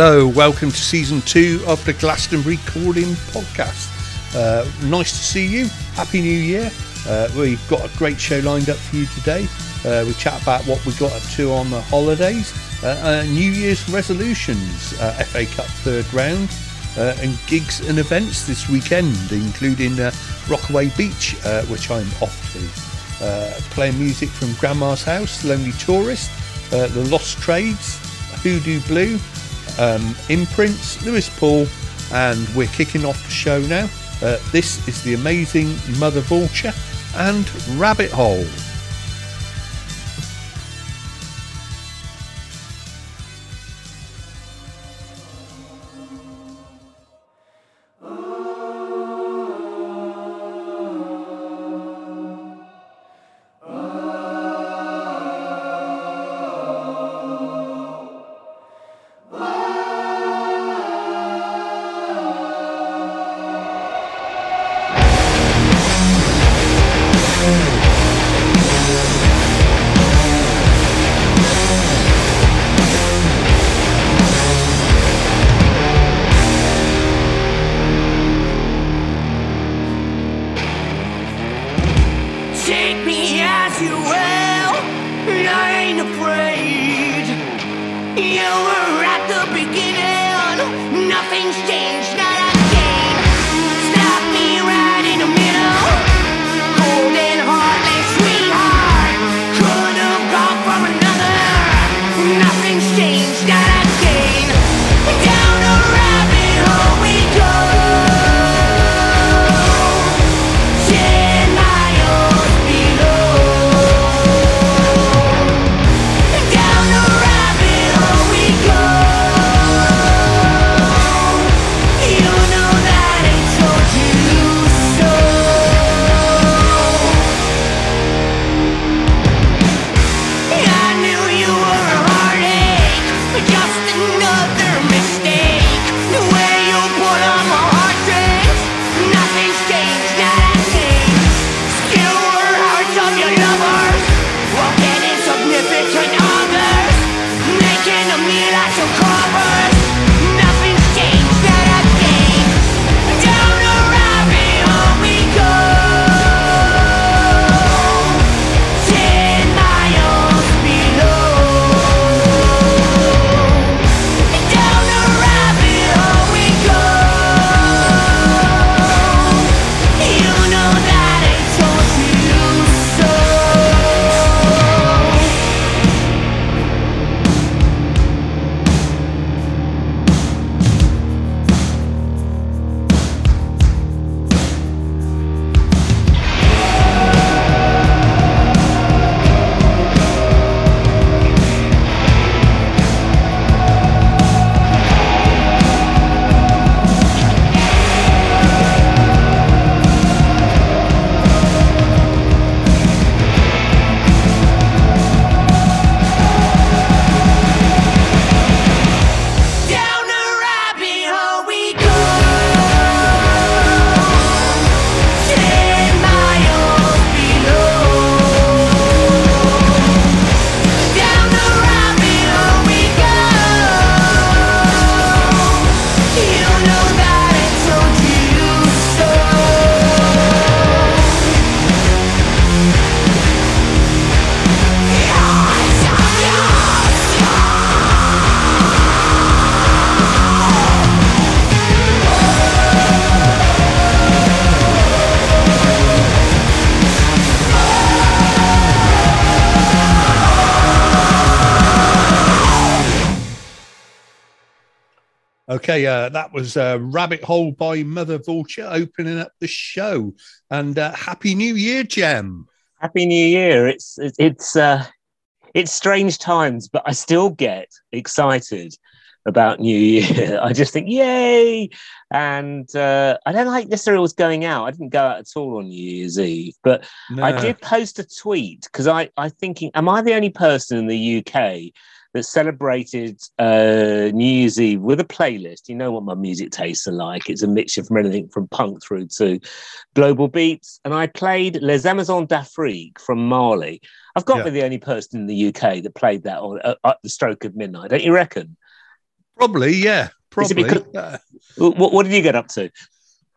Hello, welcome to season two of the Glastonbury Calling podcast. Uh, nice to see you. Happy New Year. Uh, we've got a great show lined up for you today. Uh, we chat about what we got up to on the holidays, uh, uh, New Year's resolutions, uh, FA Cup third round, and gigs and events this weekend, including Rockaway Beach, which I'm off to. playing music from Grandma's House, Lonely Tourist, The Lost Trades, Hoodoo Blue, um, imprints, Lewis Poole, and we're kicking off the show now. Uh, this is the amazing Mother Vulture and Rabbit Hole. Okay, uh, that was uh, Rabbit Hole by Mother Vulture opening up the show. And uh, Happy New Year, Jem. Happy New Year. It's it's uh, it's strange times, but I still get excited about New Year. I just think, yay! And uh, I don't like necessarily was going out. I didn't go out at all on New Year's Eve, but no. I did post a tweet because I I thinking, am I the only person in the UK that celebrated uh, New Year's Eve with a playlist. You know what my music tastes are like. It's a mixture from anything from punk through to global beats. And I played Les Amazones d'Afrique from Mali. I've got to be the only person in the UK that played that on, uh, at the stroke of midnight, don't you reckon? Probably, yeah, probably. because- What, what did you get up to?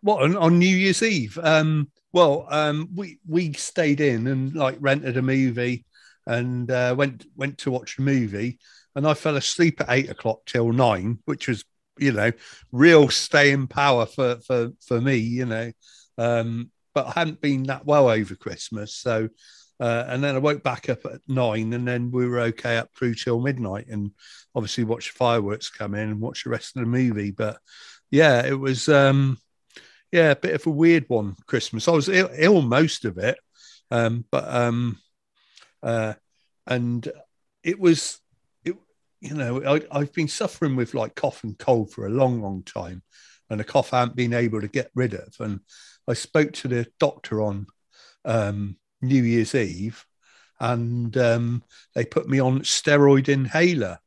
what on, on New Year's Eve? Um, well, um, we we stayed in and like rented a movie and uh, went went to watch a movie, and I fell asleep at eight o'clock till nine, which was you know real staying power for for for me, you know. Um, but I hadn't been that well over Christmas, so. Uh, and then I woke back up at nine, and then we were okay up through till midnight, and obviously watched fireworks come in and watch the rest of the movie. But yeah, it was um, yeah, a bit of a weird one. Christmas. I was ill, ill most of it, um, but um, uh, and it was it. You know, I, I've been suffering with like cough and cold for a long, long time, and the cough I haven't been able to get rid of. And I spoke to the doctor on um, New Year's Eve, and um, they put me on steroid inhaler,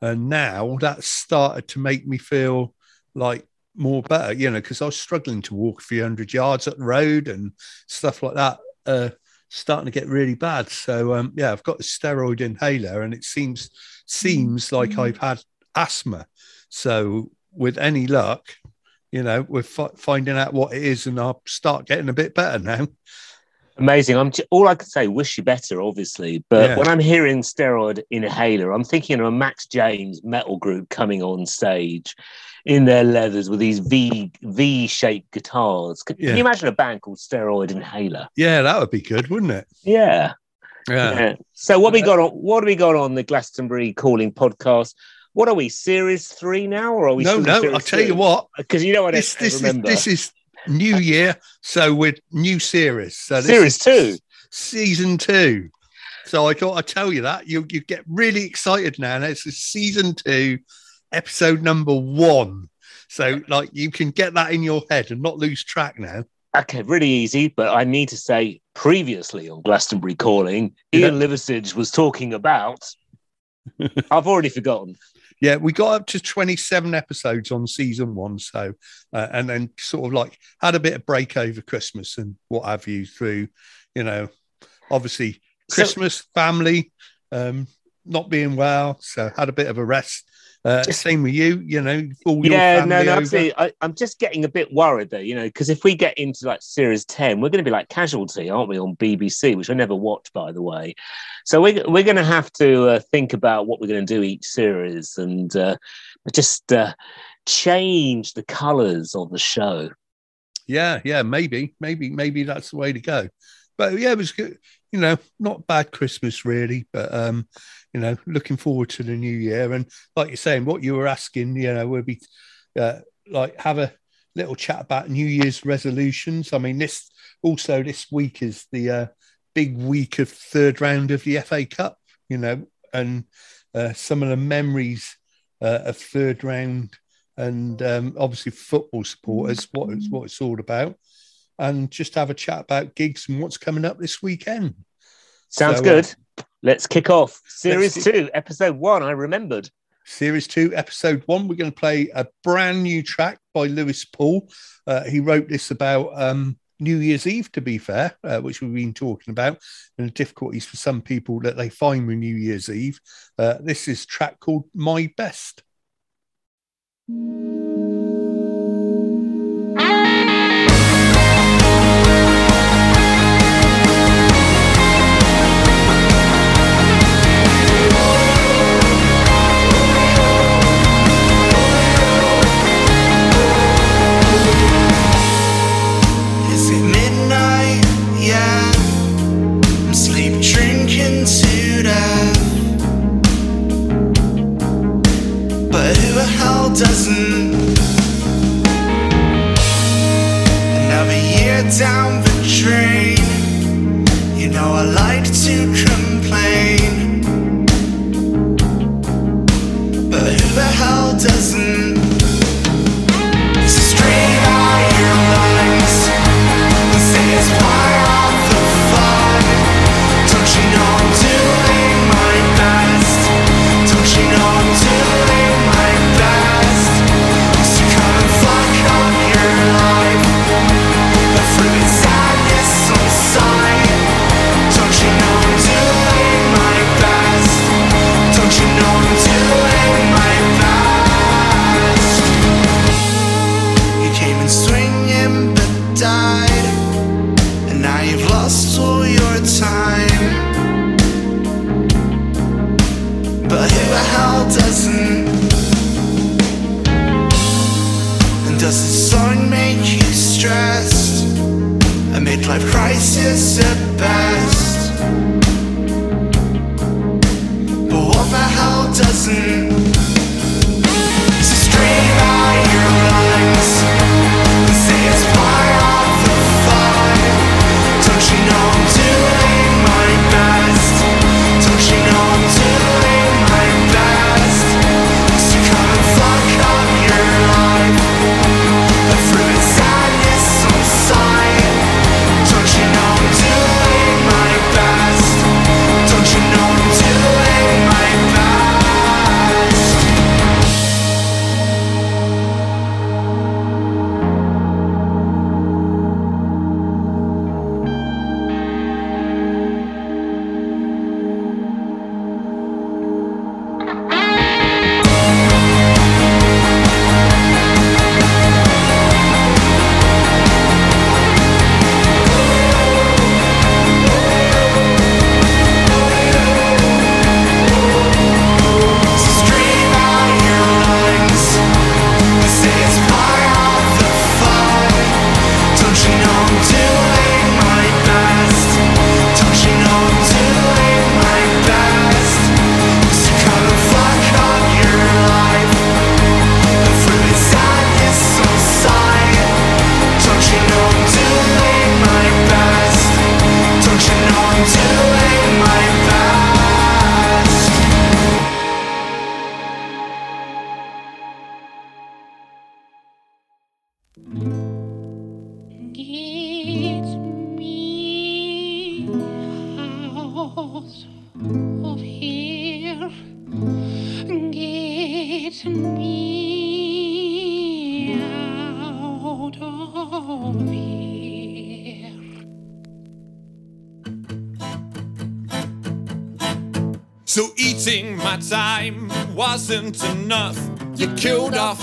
and now that started to make me feel like more better, you know, because I was struggling to walk a few hundred yards up the road and stuff like that, uh, starting to get really bad. So um, yeah, I've got a steroid inhaler, and it seems seems like I've had asthma. So with any luck, you know, we're fi- finding out what it is, and I'll start getting a bit better now. Amazing. I'm all I could say. Wish you better, obviously. But Yeah. when I'm hearing steroid inhaler, I'm thinking of a Max James metal group coming on stage in their leathers with these V V shaped guitars. Can, Yeah. can you imagine a band called Steroid Inhaler? Yeah, that would be good, wouldn't it? Yeah. Yeah. Yeah. So what we uh, got on? What we got on the Glastonbury Calling podcast? What are we? Series three now, or are we? No, no. I'll tell you what. Uh, because you know what This I this is this is new year, so with new series. So this Series is two. season two. So I thought I'd tell you that. You you get really excited now. Now it's season two, episode number one. So like you can get that in your head and not lose track now. Okay, really easy, but I need to say previously on Glastonbury Calling, Yeah. Ian Liversidge was talking about. I've already forgotten. Yeah, we got up to 27 episodes on season one. So, uh, and then sort of like had a bit of break over Christmas and what have you through, you know, obviously So- Christmas, family, um, not being well. So had a bit of a rest. Uh, same with you, you know, all your yeah, no, no, over. absolutely. I, I'm just getting a bit worried though, you know, because if we get into like series 10, we're going to be like casualty, aren't we, on BBC, which I never watched, by the way. So we, we're going to have to uh, think about what we're going to do each series and uh, just uh, change the colors of the show. Yeah, yeah, maybe, maybe, maybe that's the way to go. But yeah, it was good. You know, not bad Christmas really, but um, you know, looking forward to the new year. And like you're saying, what you were asking, you know, we'll be uh, like have a little chat about New Year's resolutions. I mean, this also this week is the uh, big week of third round of the FA Cup. You know, and uh, some of the memories uh, of third round and um, obviously football supporters, what it's what it's all about, and just have a chat about gigs and what's coming up this weekend. Sounds So, uh, good. Let's kick off. Series two, episode one. I remembered. Series two, episode one, we're going to play a brand new track by Lewis Poole. Uh, he wrote this about um, New Year's Eve, to be fair, uh, which we've been talking about, and the difficulties for some people that they find with New Year's Eve. Uh, this is a track called My Best.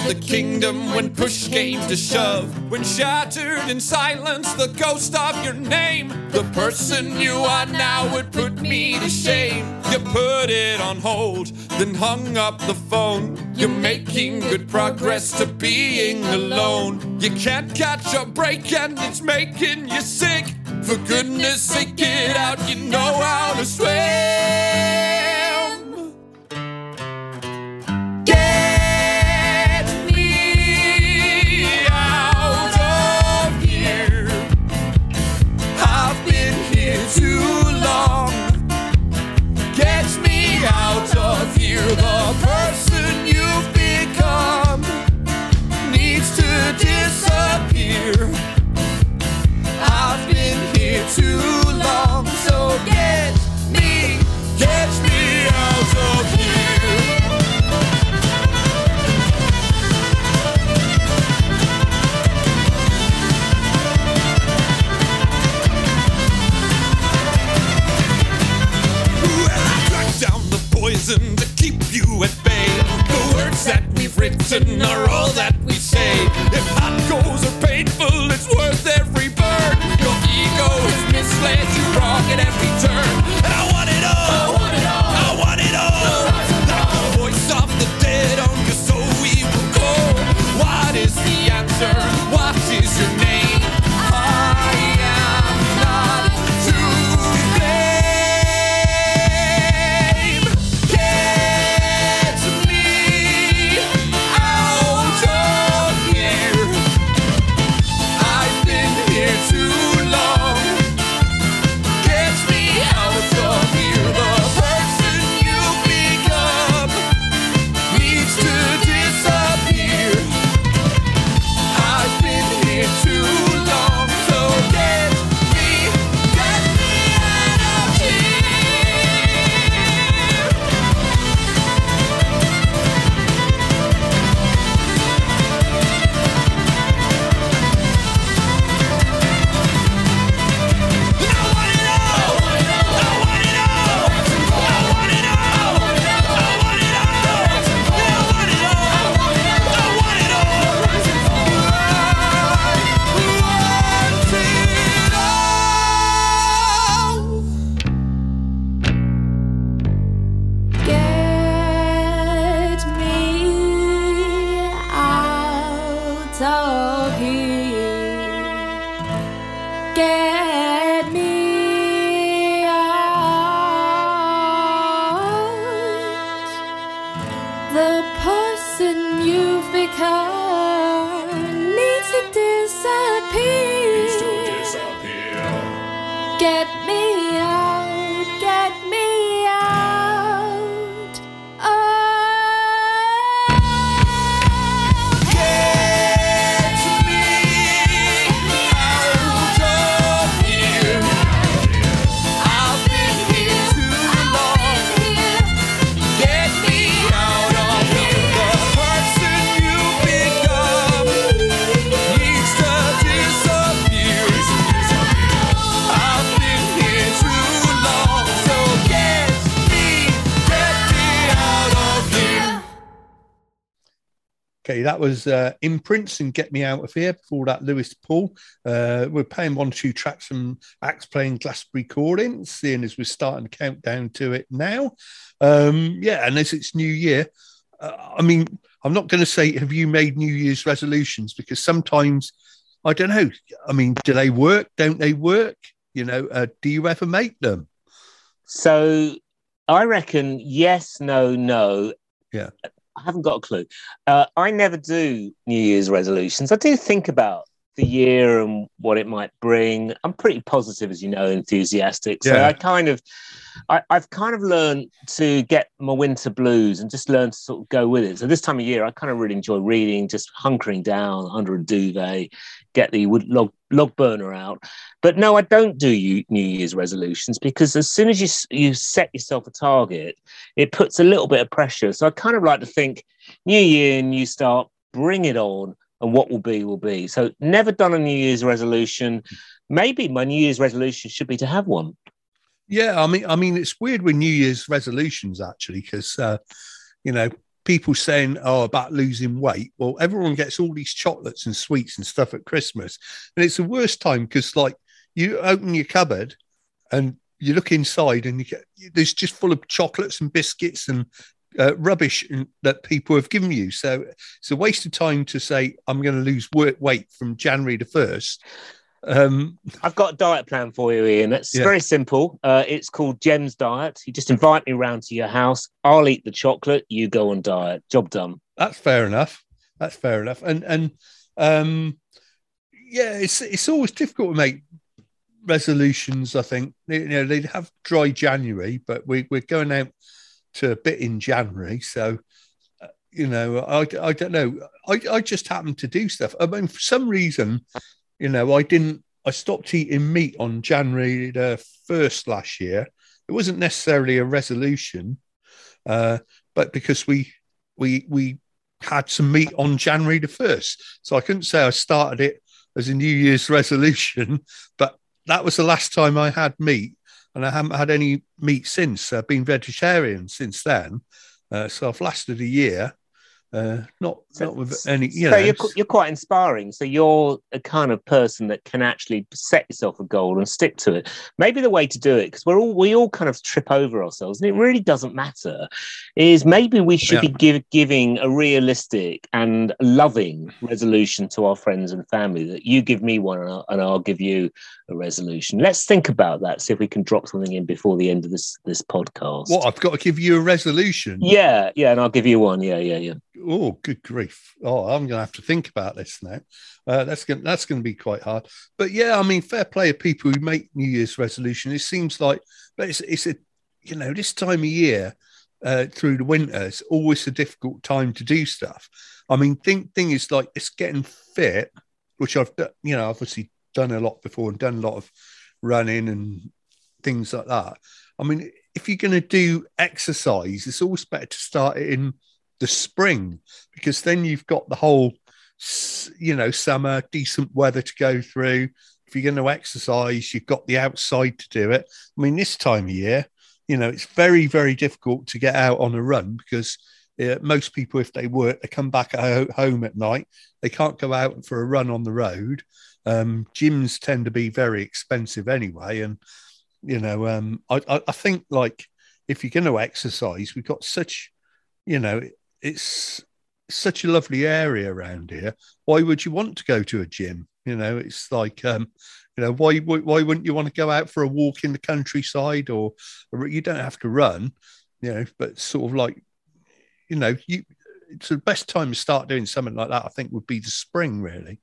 the kingdom when push came to shove. When shattered in silence, the ghost of your name, the person you are now would put me to shame. You put it on hold, then hung up the phone. You're making good progress to being alone. You can't catch a break, and it's making you sick. For goodness sake, get out, you know how to swim. Listen, are all that we say. If hot goes are painful. Okay, that was uh, Imprints and Get Me Out of Here. Before that, Lewis Poole. Uh, we're playing one or two tracks from Axe playing Glastonbury recordings, seeing as we're starting to count down to it now. Um, yeah, and as it's New Year, uh, I mean, I'm not going to say, have you made New Year's resolutions? Because sometimes, I don't know. I mean, do they work? Don't they work? You know, uh, do you ever make them? So I reckon yes, no, no. Yeah. I haven't got a clue. Uh, I never do New Year's resolutions. I do think about the year and what it might bring. I'm pretty positive, as you know, enthusiastic. So Yeah. I kind of, I, I've kind of learned to get my winter blues and just learn to sort of go with it. So this time of year, I kind of really enjoy reading, just hunkering down under a duvet, get the wood log log burner out. But no, I don't do you, New Year's resolutions because as soon as you you set yourself a target, it puts a little bit of pressure. So I kind of like to think New Year, new start, bring it on, and what will be will be. So never done a New Year's resolution. Maybe my New Year's resolution should be to have one. Yeah, I mean, I mean, it's weird with New Year's resolutions actually, because uh, you know people saying, "Oh, about losing weight." Well, everyone gets all these chocolates and sweets and stuff at Christmas, and it's the worst time because, like, you open your cupboard and you look inside, and you get there's just full of chocolates and biscuits and uh, rubbish that people have given you. So it's a waste of time to say, "I'm going to lose work weight from January the first. Um, I've got a diet plan for you, Ian. It's Yeah. very simple. Uh, it's called Jem's Diet. You just invite me round to your house. I'll eat the chocolate. You go on diet. Job done. That's fair enough. That's fair enough. And and um, yeah, it's it's always difficult to make resolutions. I think you know they'd have dry January, but we we're going out to a bit in January, so uh, you know I I don't know. I I just happened to do stuff. I mean, for some reason, you know, I didn't. I stopped eating meat on January the first last year. It wasn't necessarily a resolution, uh, but because we we we had some meat on January the first, so I couldn't say I started it as a New Year's resolution, but that was the last time I had meat, and I haven't had any meat since. I've been vegetarian since then, uh, so I've lasted a year. Uh, not So- not with any, you so know. you're, you're quite inspiring. So you're a kind of person that can actually set yourself a goal and stick to it. Maybe the way to do it, because we're all we all kind of trip over ourselves, and it really doesn't matter. Is maybe we should be give, giving a realistic and loving resolution to our friends and family. That you give me one, and I'll, and I'll give you a resolution. Let's think about that. See if we can drop something in before the end of this this podcast. What I've got to give you a resolution. Yeah, yeah, and I'll give you one. Yeah, yeah, yeah. Oh, good grief! Oh, I'm going to have to think about this now. Uh, that's going that's going to be quite hard. But yeah, I mean, fair play of people who make New Year's resolution. It seems like, but it's it's a you know this time of year uh, through the winter, it's always a difficult time to do stuff. I mean, thing thing is like it's getting fit, which I've you know obviously done a lot before and done a lot of running and things like that. I mean, if you're going to do exercise, it's always better to start it in the spring because then you've got the whole you know summer decent weather to go through. If you're going to exercise you've got the outside to do it. I mean this time of year you know it's very very difficult to get out on a run because uh, most people if they work they come back at home at night. They can't go out for a run on the road. Um, gyms tend to be very expensive anyway. And you know um, I, I, I think like if you're going to exercise we've got such you know it's such a lovely area around here. Why would you want to go to a gym? You know, it's like, um, you know, why why wouldn't you want to go out for a walk in the countryside, or, or you don't have to run, you know, but sort of like, you know, you it's the best time to start doing something like that. I think would be the spring, really.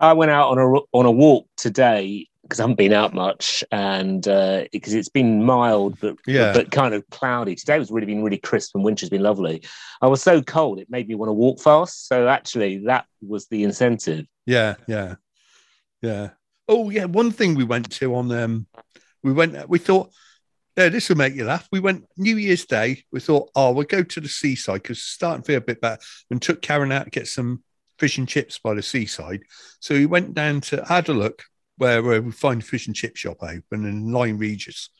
I went out on a on a walk today because I haven't been out much, and because it's been mild but Yeah. but kind of cloudy. Today was really been really crisp, and winter's been lovely. I was so cold it made me want to walk fast. So actually, that was the incentive. Yeah, yeah, yeah. Oh, yeah. One thing we went to on um, we went. We thought, yeah, this will make you laugh. We went New Year's Day. We thought, oh, we'll go to the seaside because it's starting to feel a bit better. And took Karen out to get some fish and chips by the seaside. So we went down to had a look where, where we find a fish and chip shop open and Lyme Regis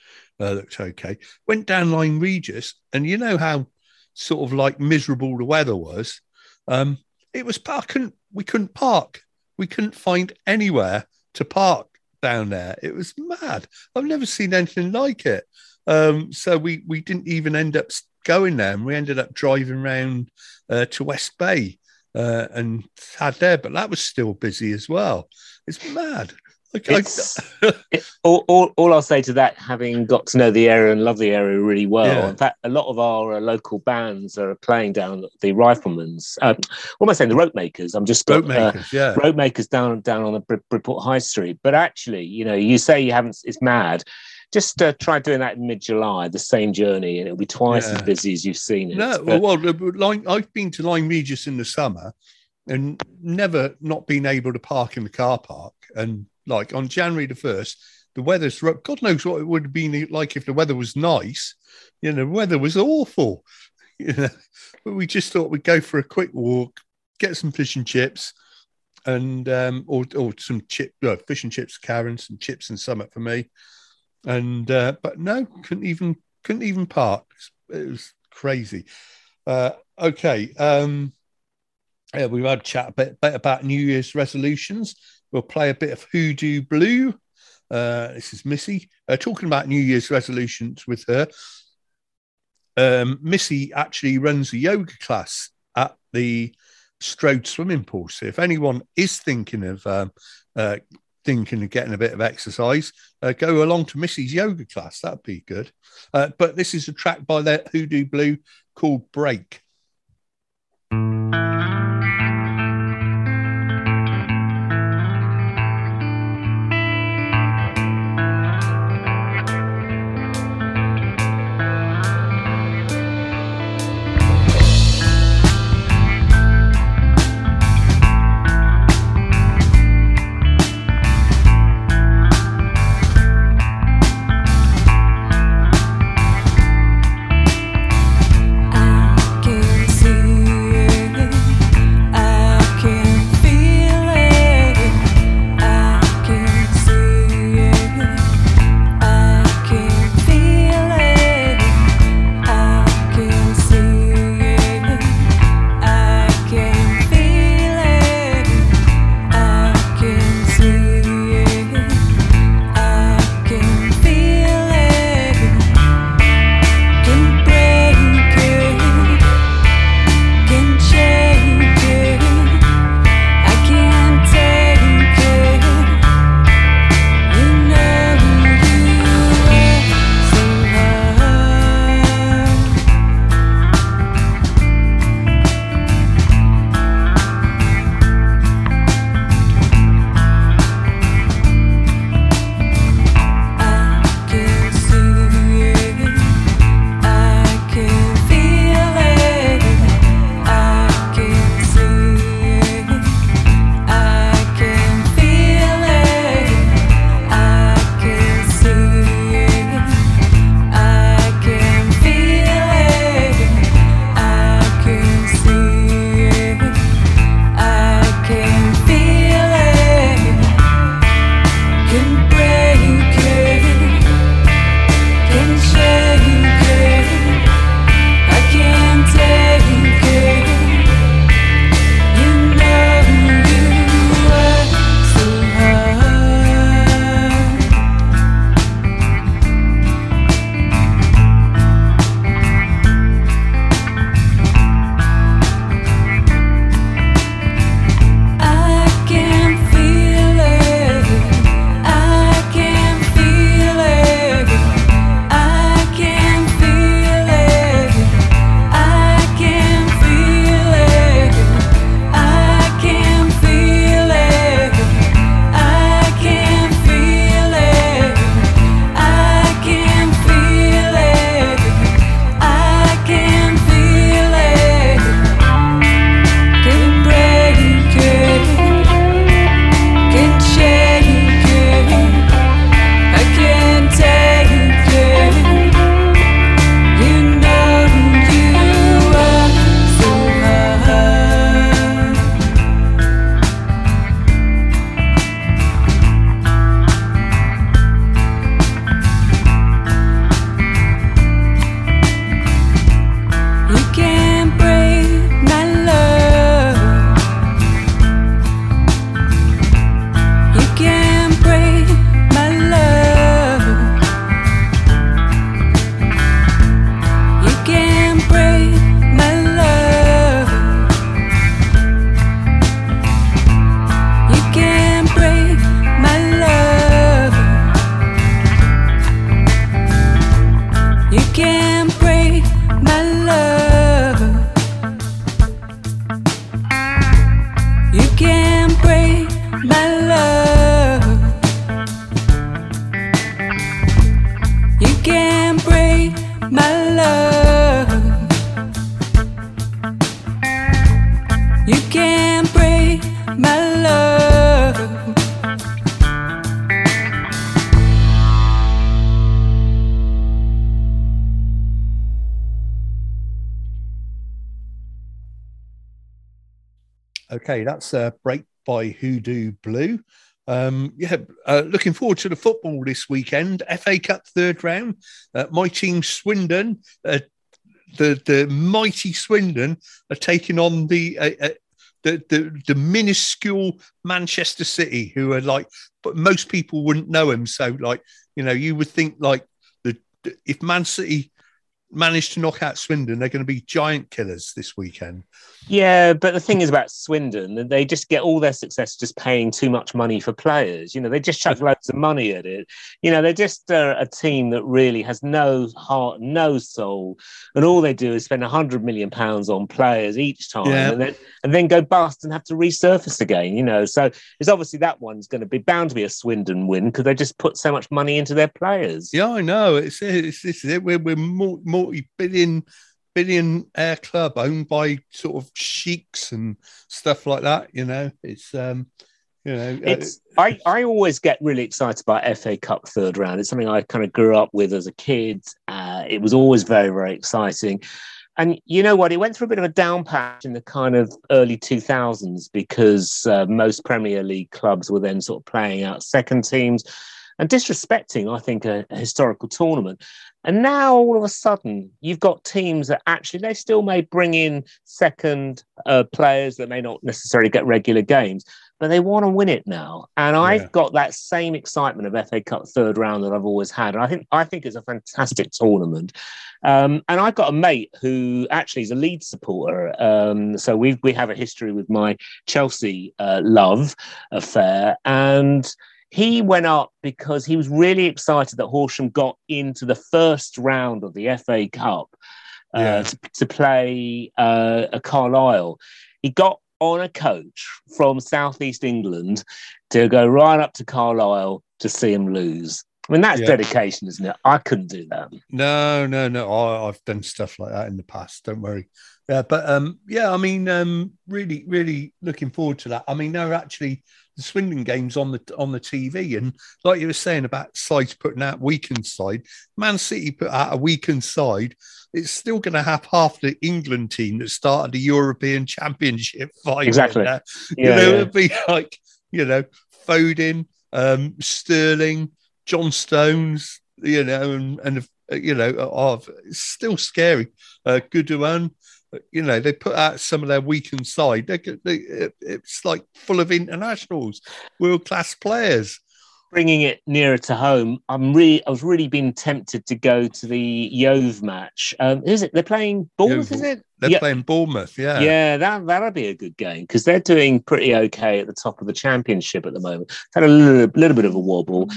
uh, looked okay. Went down Lyme Regis, and you know how sort of like miserable the weather was. Um, it was park. Couldn't, we couldn't park. We couldn't find anywhere to park down there. It was mad. I've never seen anything like it. Um, so we we didn't even end up going there. And we ended up driving round uh, to West Bay uh, and had there, but that was still busy as well. It's mad. It's, it, all, all, all I'll say to that, having got to know the area and love the area really well, Yeah. in fact, a lot of our uh, local bands are playing down the Riflemen's. Um, what am I saying? The Rope Makers. I'm just boat got, uh, yeah. road makers down down on the Brid- Bridport High Street. But actually, you know, you say you haven't. It's mad. Just uh, try doing that in mid-July, the same journey, and it'll be twice Yeah. as busy as you've seen it. No, But- well, well, Lyme, I've been to Lyme Regis in the summer and never not been able to park in the car park. And like on January the 1st, the weather's God knows what it would have been like if the weather was nice. You know, the weather was awful. You know, but we just thought we'd go for a quick walk, get some fish and chips, and um, or or some chip fish and chips, Karen, some chips and summit for me. And uh, but no, couldn't even couldn't even park. It was crazy. Uh, okay. Um, yeah, we've had a chat a bit, bit about New Year's resolutions. We'll play a bit of Hoodoo Blue. Uh, this is Missy uh, talking about New Year's resolutions with her. Um, Missy actually runs a yoga class at the Strode swimming pool. So if anyone is thinking of um, uh, thinking of getting a bit of exercise, uh, go along to Missy's yoga class. That'd be good. Uh, but this is a track by that Hoodoo Blue called Break. Okay, that's a break by Hoodoo Blue. Um, yeah, uh, looking forward to the football this weekend. FA Cup third round. Uh, my team, Swindon, uh, the the mighty Swindon, are taking on the uh, uh, the, the the minuscule Manchester City, who are like, but most people wouldn't know him. So, like, you know, you would think like the, if Man City managed to knock out Swindon, they're going to be giant killers this weekend. Yeah, but the thing is about Swindon, that they just get all their success just paying too much money for players. You know, they just chuck loads of money at it. You know, they're just uh, a team that really has no heart, no soul, and all they do is spend a hundred million pounds on players each time, Yeah. and then and then go bust and have to resurface again. You know, so it's obviously that one's going to be bound to be a Swindon win because they just put so much money into their players. Yeah, I know. It's it's this is it. We're we're multi billion billionaire club owned by sort of sheiks and stuff like that. You know, it's um, you know, uh, It's I, I always get really excited about FA Cup third round. It's something I kind of grew up with as a kid. Uh, it was always very, very exciting. And you know what? It went through a bit of a down patch in the kind of early 2000s because uh, most Premier League clubs were then sort of playing out second teams and disrespecting, I think, a, a historical tournament. And now all of a sudden, you've got teams that actually they still may bring in second uh, players that may not necessarily get regular games, but they want to win it now. And Yeah. I've got that same excitement of FA Cup third round that I've always had. And I think I think it's a fantastic tournament. Um, and I've got a mate who actually is a lead supporter. Um, so we we have a history with my Chelsea uh, love affair, and he went up because he was really excited that Horsham got into the first round of the FA Cup uh, Yeah. to, to play uh, a Carlisle. He got on a coach from southeast England to go right up to Carlisle to see him lose. I mean, that's Yeah. dedication, isn't it? I couldn't do that. no, no, no. I, I've done stuff like that in the past. Don't worry. Yeah, but um, yeah, I mean, um, really, really looking forward to that. I mean, no, actually, the Swindon games on the on the TV, and like you were saying about sides putting out weakened side, Man City put out a weakened side. It's still going to have half the England team that started the European Championship fight. Exactly. you know, yeah. it'd be like you know Foden, um, Sterling, John Stones, you know, and and you know, of it's still scary. Uh, Gundogan, uh, you know, they put out some of their weakened side. They, they, it- it's like full of internationals, world class players. bringing it nearer to home, I'm really, I was really being tempted to go to the Yove match. Um, is it? They're playing Bournemouth, Yeovil. is it? They're yeah, playing Bournemouth, yeah. yeah, that that'll be a good game because they're doing pretty okay at the top of the championship at the moment. Had a little, little bit of a wobble,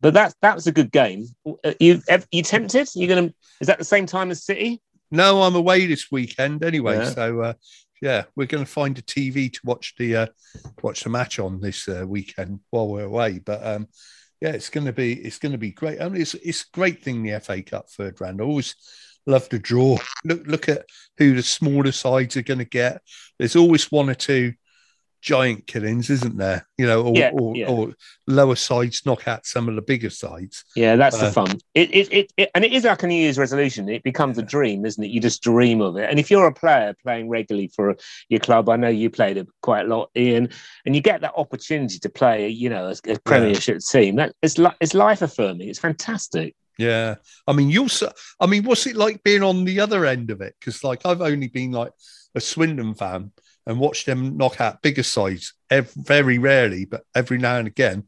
but that that was a good game. Uh, You you tempted? You're gonna? Is that the same time as City? No, I'm away this weekend anyway, Yeah. so uh, yeah, we're going to find a TV to watch the uh, watch the match on this uh, weekend while we're away. But um, yeah, it's going to be it's going to be great. I mean, it's it's a great thing the FA Cup third round. I always love to draw. Look look at who the smaller sides are going to get. There's always one or two giant killings, isn't there? You know, or, Yeah, or, yeah. or lower sides knock out some of the bigger sides. Yeah, that's Uh, the fun. It, it, it, it, and it is like a New Year's resolution. It becomes a dream, isn't it? You just dream of it. And if you're a player playing regularly for your club, I know you played it quite a lot, Ian, and you get that opportunity to play, you know, a, a Premiership team. That it's li- it's life affirming. It's fantastic. Yeah, I mean, you'll. I mean, what's it like being on the other end of it? Because like I've only been like a Swindon fan and watched them knock out bigger sides ev- very rarely, but every now and again.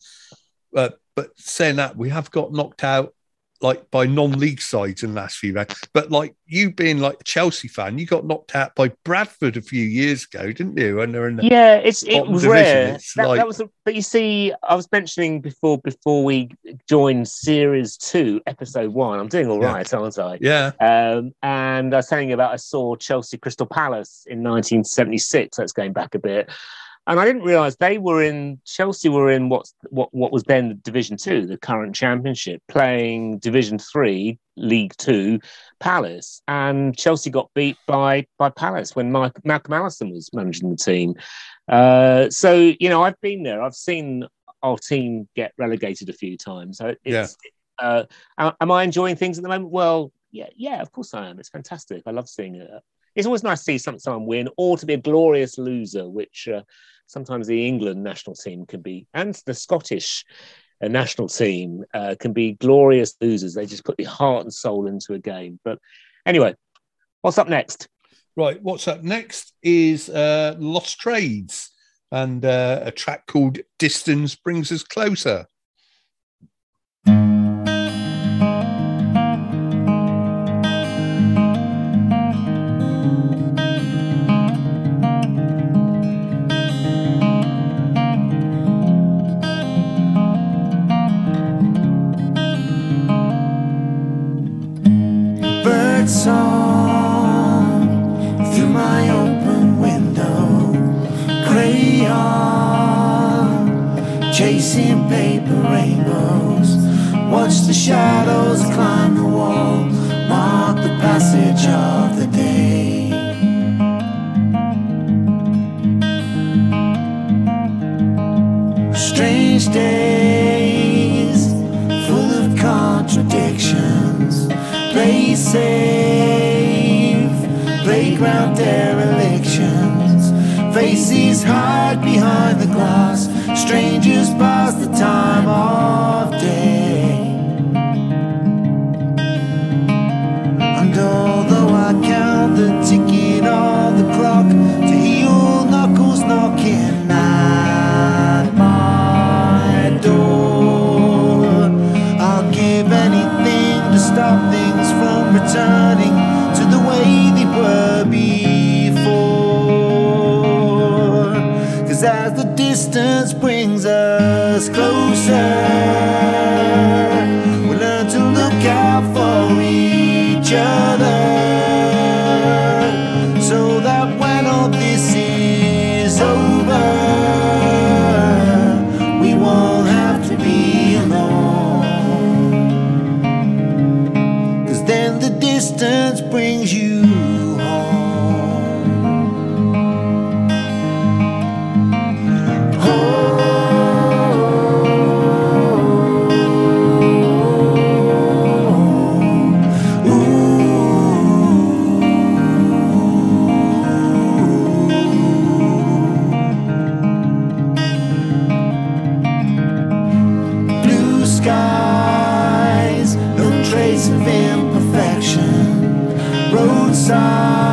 But but saying that, we have got knocked out like by non-league sides in the last few rounds. But like you being like a Chelsea fan, you got knocked out by Bradford a few years ago, didn't you? And they're in the Yeah, it's it was rare. That, like- that was, a, but you see, I was mentioning before before we joined series two, episode one. I'm doing all Yeah. right, aren't I? yeah, Um, and I was telling you about I saw Chelsea Crystal Palace in 1976. That's going back a bit. And I didn't realise they were in Chelsea were in what's what what was then Division Two, the current Championship, playing Division Three, League Two, Palace, and Chelsea got beat by by Palace when Mike, Malcolm Allison was managing the team. Uh, so you know, I've been there. I've seen our team get relegated a few times. So it's, uh, am am I enjoying things at the moment? Well, yeah, yeah, of course I am. It's fantastic. I love seeing it. It's always nice to see some, someone win or to be a glorious loser, which uh, sometimes the England national team can be, and the Scottish uh, national team uh, can be glorious losers. They just put the heart and soul into a game. But anyway, what's up next? Right, what's up next is uh, Lost Trades and uh, a track called Distance Brings Us Closer. The shadows climb the wall. Mark the passage of the day. Strange days full of contradictions. Play safe, playground derelictions. Faces hide behind the glass. Strangers Road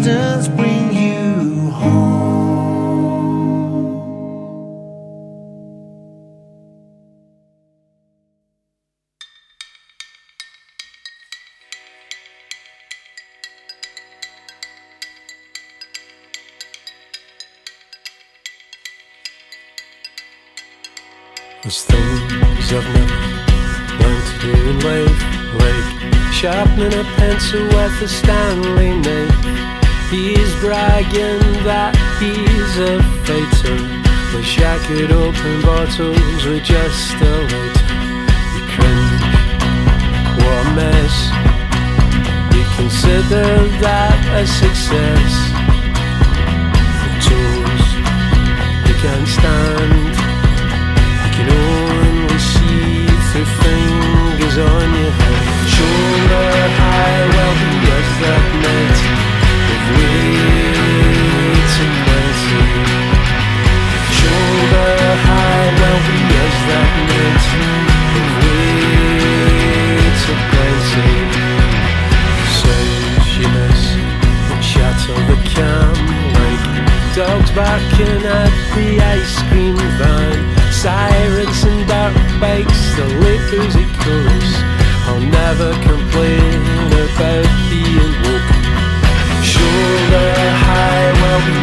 distance bring you home. There's things I've never learned to do in life, like sharpening a pencil with a Stanley knife He's bragging that he's a fighter. Wish I could open bottles with just a lighter. You cringe, what a mess. You consider that a success. The tools you can't stand. You can only see through fingers on your head. Shoulder high, well, was that night. Dogs barking at the ice cream van. Sirens and dark bikes, the boozy chorus. I'll never complain about being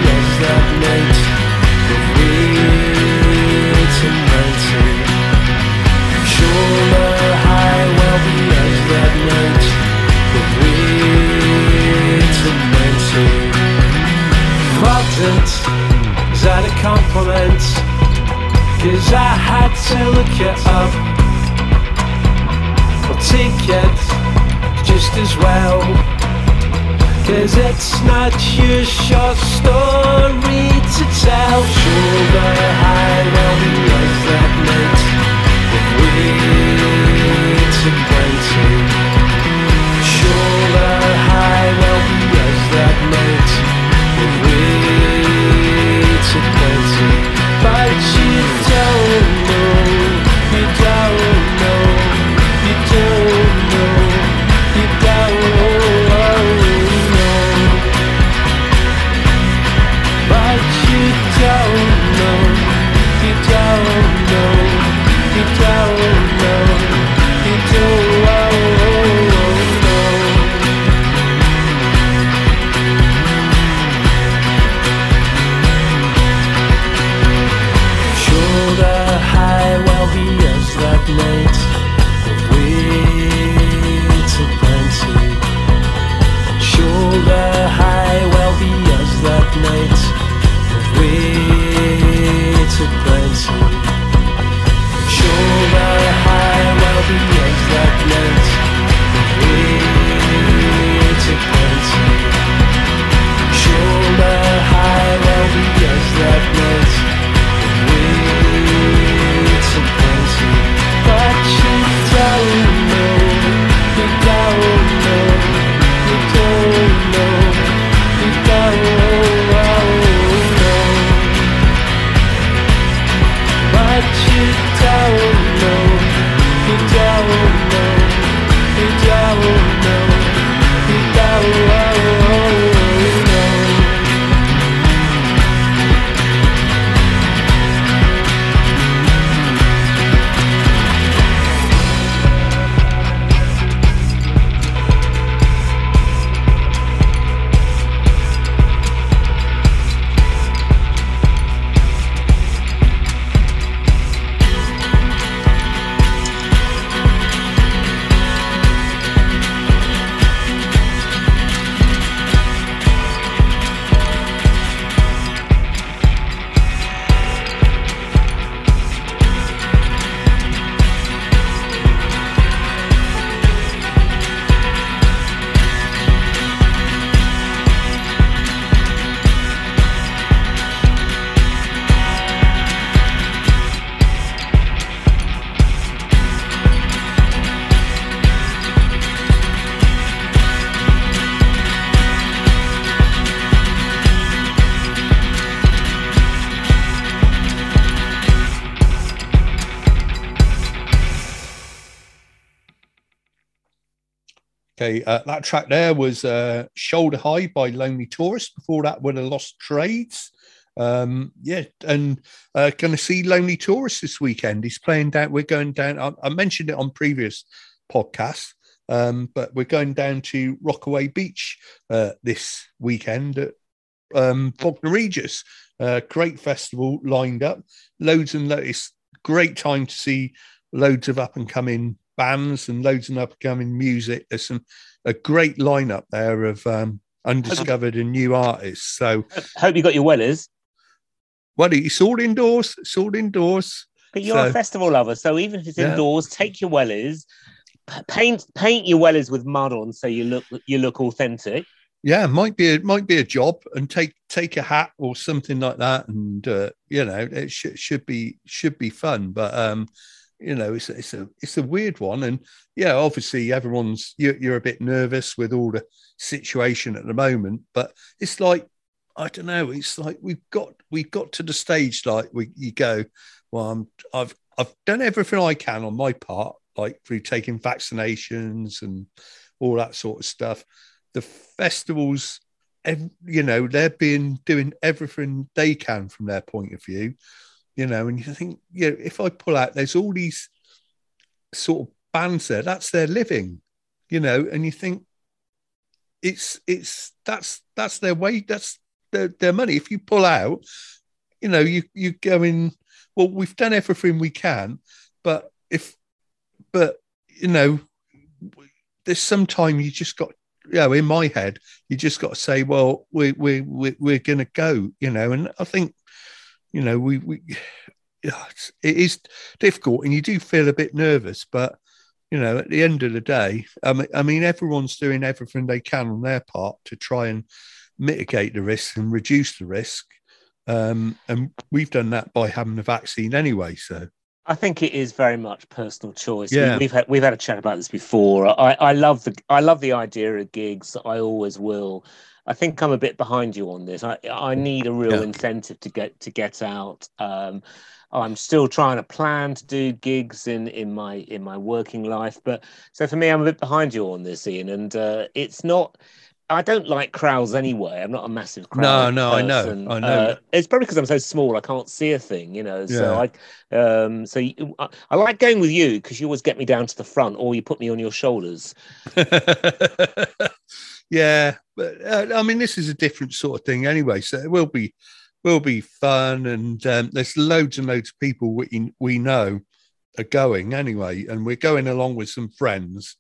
was that night. With weights and mountain. Shoulder high, well, we was that night. Weights and mountain. Mordant, is that a compliment? Cause I had to look it up. I'll take it just as well. Cause it's not your short story to tell. Shoulder high, well, we was that night. With weights uh, that track there was uh, Shoulder High by Lonely Tourist. Before that, were the Lost Trades. Um, yeah, and uh, going to see Lonely Tourist this weekend. He's playing down. We're going down. I, I mentioned it on previous podcasts, um, but we're going down to Rockaway Beach uh, this weekend at um, Regis. Uh, great festival lined up. Loads and loads. It's great time to see loads of up and coming bands and loads of up and coming music. There's some a great lineup there of um, undiscovered and new artists. So, Hope you got your wellies. well, it's all indoors. It's all indoors. But you're a festival lover, so even if it's Yeah. indoors, take your wellies, p- paint paint your wellies with mud on so you look you look authentic. Yeah, might be a, might be a job, and take take a hat or something like that, and uh, you know it should should be should be fun. But um, you know, it's it's a it's a weird one, and yeah, obviously everyone's you're, you're a bit nervous with all the situation at the moment, but it's like I don't know, it's like we've got we've got to the stage like we you go, well, I'm, I've I've done everything I can on my part, like through taking vaccinations and all that sort of stuff. The festivals, you know, they're being doing everything they can from their point of view, you know, and you think, yeah, if I pull out, there's all these sort of bands there, that's their living, you know, and you think it's it's that's that's their way, that's their, their money. If you pull out, you know, you you go in, well, we've done everything we can, but if but you know, there's some time you just got you know, in my head, you just got to say, well, we we we we're gonna go, you know, and I think, you know, we we it is difficult, and you do feel a bit nervous, but you know, at the end of the day, I mean, I mean, everyone's doing everything they can on their part to try and mitigate the risk and reduce the risk, um, and we've done that by having the vaccine anyway. So I think it is very much personal choice. Yeah. We, have had we've had a chat about this before. I, I love the I love the idea of gigs. I always will. I think I'm a bit behind you on this. I I need a real Yeah. incentive to get to get out. Um, I'm still trying to plan to do gigs in in my in my working life, but so for me, I'm a bit behind you on this, Ian. And uh, it's not. I don't like crowds anyway. I'm not a massive crowd. no, no, I know. I know. Uh, it's probably because I'm so small. I can't see a thing, you know. So Yeah. I um, so you, I, I like going with you because you always get me down to the front, or you put me on your shoulders. yeah, but uh, I mean, this is a different sort of thing anyway. So it will be will be fun, and um, there's loads and loads of people we we know are going anyway, and we're going along with some friends.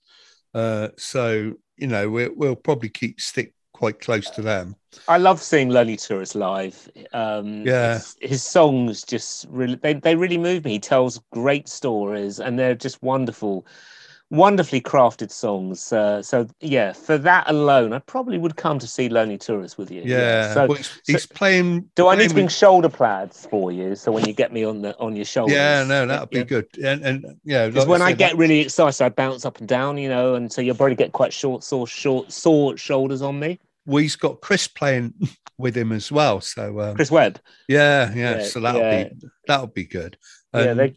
Uh, so you know, we, we'll probably keep stick quite close to them. I love seeing Lonely Tourist live. Um, Yeah. his, his songs just really they, they really move me. He tells great stories, and they're just wonderful, wonderfully crafted songs. Uh, so yeah, for that alone, I probably would come to see Lonely Tourist with you. Yeah, So well, he's, he's playing. do I need to bring shoulder plaids for you? So when you get me on the on your shoulders, Yeah, no, that would be Yeah. good. And and yeah, Because like when I said, get that- really excited, I bounce up and down, you know, and so you'll probably get quite short, sore, short, sore shoulders on me. well, he's got Chris playing with him as well. So um, Chris Webb. yeah, yeah, Yeah, so that'll yeah. be that'll be good. Yeah, they,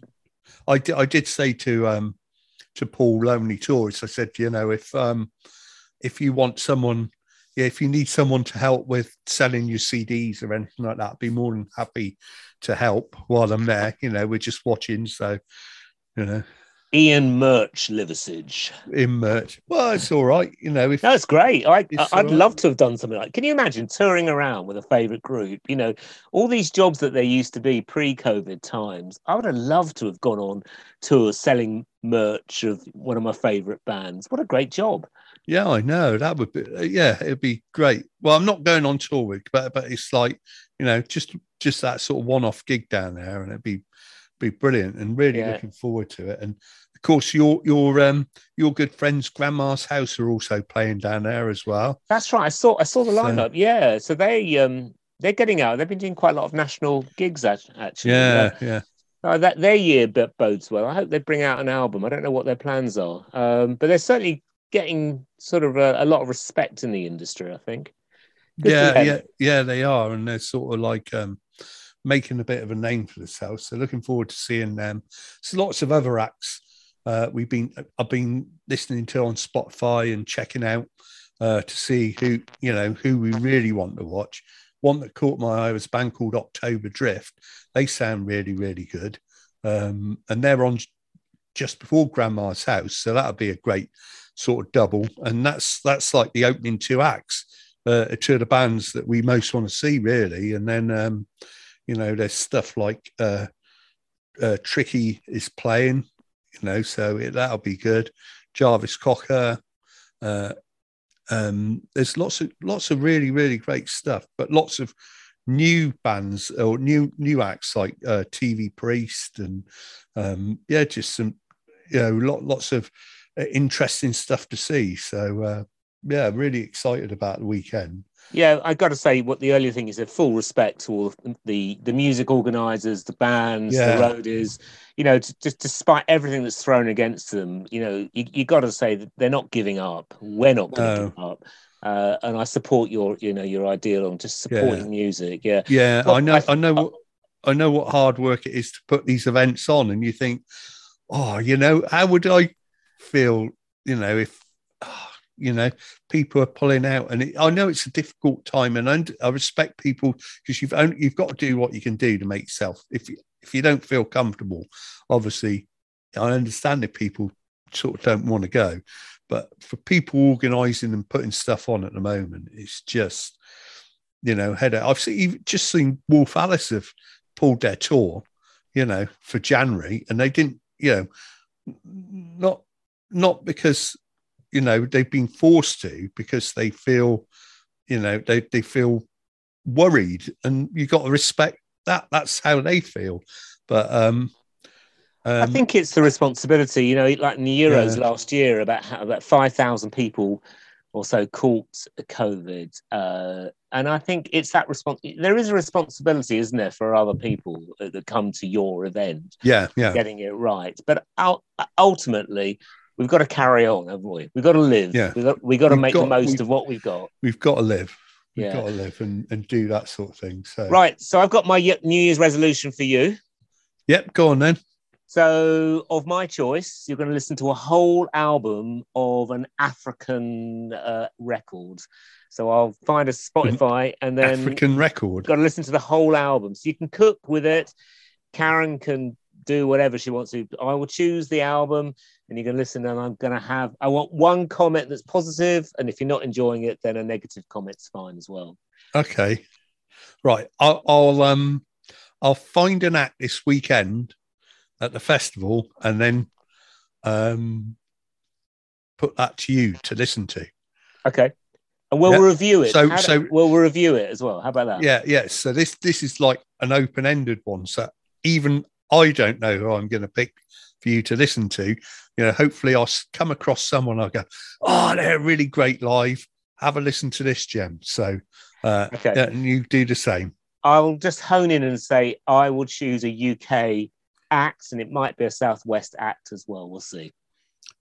I did I did say to um to Paul Lonely Tourist, I said, you know, if um if you want someone, yeah, if you need someone to help with selling your CDs or anything like that, I'd be more than happy to help while I'm there. You know, we're just watching, so you know, Ian Murch Liversidge. in merch. Well, it's all right, you know. If That's great. I, I'd right. love to have done something like. Can you imagine touring around with a favorite group? You know, all these jobs that there used to be pre-COVID times. I would have loved to have gone on tours selling merch of one of my favorite bands. What a great job! Yeah, I know that would be. Yeah, it'd be great. Well, I'm not going on tour with, but but it's like you know, just just that sort of one-off gig down there, and it'd be be brilliant. And really Yeah. looking forward to it. And of course, your your um your good friends Grandma's House are also playing down there as well. That's right. I saw I saw the So- lineup. Yeah, so they um they're getting out. They've been doing quite a lot of national gigs act- actually. Yeah, yeah, Uh, that their year bodes well. I hope they bring out an album. I don't know what their plans are, um, but they're certainly getting sort of a, a lot of respect in the industry. I think. Good yeah, yeah, yeah. They are, and they're sort of like um making a bit of a name for themselves. So looking forward to seeing them. So lots of other acts. Uh, we've been I've been listening to on Spotify and checking out uh, to see who you know who we really want to watch. One that caught my eye was a band called October Drift. They sound really really good, um, and they're on just before Grandma's house, so that'll be a great sort of double. And that's that's like the opening two acts uh, to the bands that we most want to see, really. And then um, you know, there's stuff like uh, uh, Tricky is playing, you know, so it, that'll be good. Jarvis Cocker. Uh, um, there's lots of lots of really really great stuff, but lots of new bands or new new acts like uh, TV Priest and um, yeah, just some you know lot, lots of uh, interesting stuff to see. So uh, yeah, really excited about the weekend. Yeah, I got to say, what the earlier thing is a full respect to all the the music organisers, the bands, Yeah. the roadies. You know, just despite everything that's thrown against them, you know, you, you got to say that they're not giving up. We're not going to No. give up. Uh, and I support your, you know, your ideal on just supporting music. Yeah, Yeah, Well, I know. I- I, know what I know what hard work it is to put these events on, and you think, oh, you know, how would I feel? You know, if ah, you know people are pulling out, and it, I know it's a difficult time, and I, I respect people because you've only you've got to do what you can do to make yourself. If you, if you don't feel comfortable, obviously, I understand if people sort of don't want to go, but for people organising and putting stuff on at the moment, it's just you know, head out. I've seen, just seen Wolf Alice have pulled their tour, you know, for January, and they didn't, you know, not not because you know they've been forced to, because they feel, you know, they they feel worried, and you got to respect that. That's how they feel. But um, I um, think it's the responsibility. You know, like in the Euros Yeah. last year, about how, about five thousand people or so caught COVID, uh, and I think it's that response. There is a responsibility, isn't there, for other people that come to your event, yeah, yeah, getting it right. But ultimately, we've got to carry on, haven't we? We've got to live. Yeah. We've got, we've got to We've make the most of what we've got. we've got to live. We've Yeah. got to live and, and do that sort of thing. So Right. So I've got my New Year's resolution for you. yep, go on then. So, of my choice, you're going to listen to a whole album of an African uh, record. So I'll find a Spotify and then African record. got to listen to the whole album. So you can cook with it. Karen can do whatever she wants to. I will choose the album and you can listen. And I'm going to have, I want one comment that's positive, And if you're not enjoying it, then a negative comment's fine as well. Okay, right. I'll, I'll um, I'll find an act this weekend at the festival, and then um, put that to you to listen to. Okay. And we'll Yeah. review it. So- How do- so- we'll review it as well. How about that? Yeah, yeah. So this this is like an open ended one. So even I don't know who I'm going to pick for you to listen to. You know, hopefully I'll come across someone. I go, oh, they're really great live. Have a listen to this gem. So uh, Okay. yeah, and you do the same. I'll just hone in and say I will choose a UK act, and it might be a Southwest act as well. We'll see.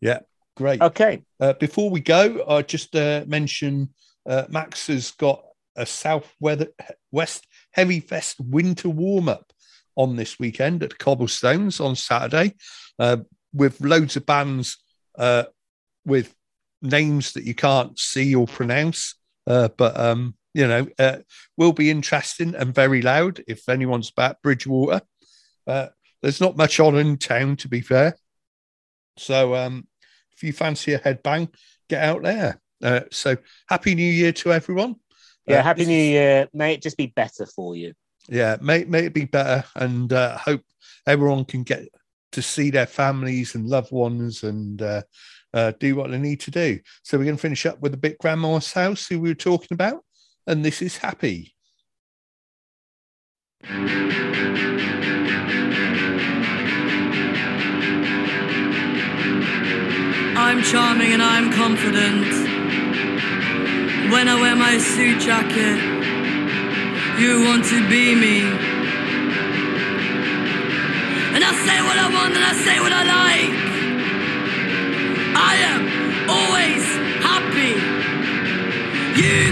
Yeah, great. Okay. Uh, before we go, I just uh, mention uh, Max has got a South Weather West Heavy Fest winter warm up on this weekend at Cobblestones on Saturday, uh, with loads of bands uh, with names that you can't see or pronounce, uh, but um, you know, uh, will be interesting and very loud. If anyone's about Bridgwater, uh, there's not much on in town, to be fair. So um, if you fancy a headbang, get out there. Uh, so happy New Year to everyone. Yeah. Uh, Happy New is- Year. May it just be better for you. Yeah, may may it be better, and uh, hope everyone can get to see their families and loved ones and uh, uh, do what they need to do. So we're going to finish up with a bit Grandma's house, who we were talking about, and this is happy. I'm charming and I'm confident. When I wear my suit jacket, you want to be me. And I say what I want and I say what I like. I am always happy. You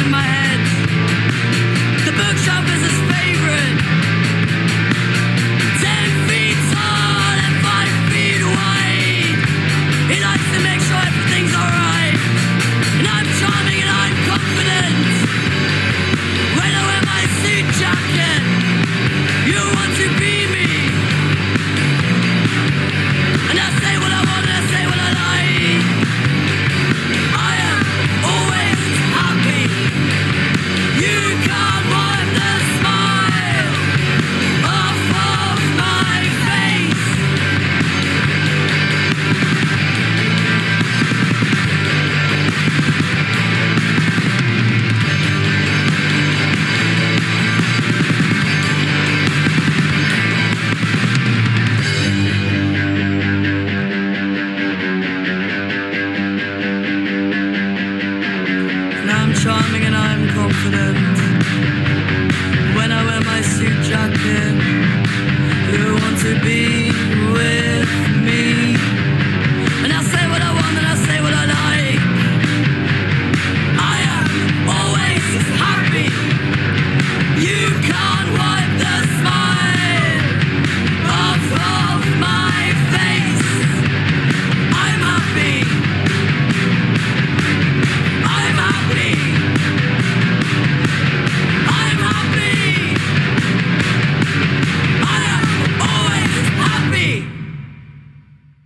in my hand.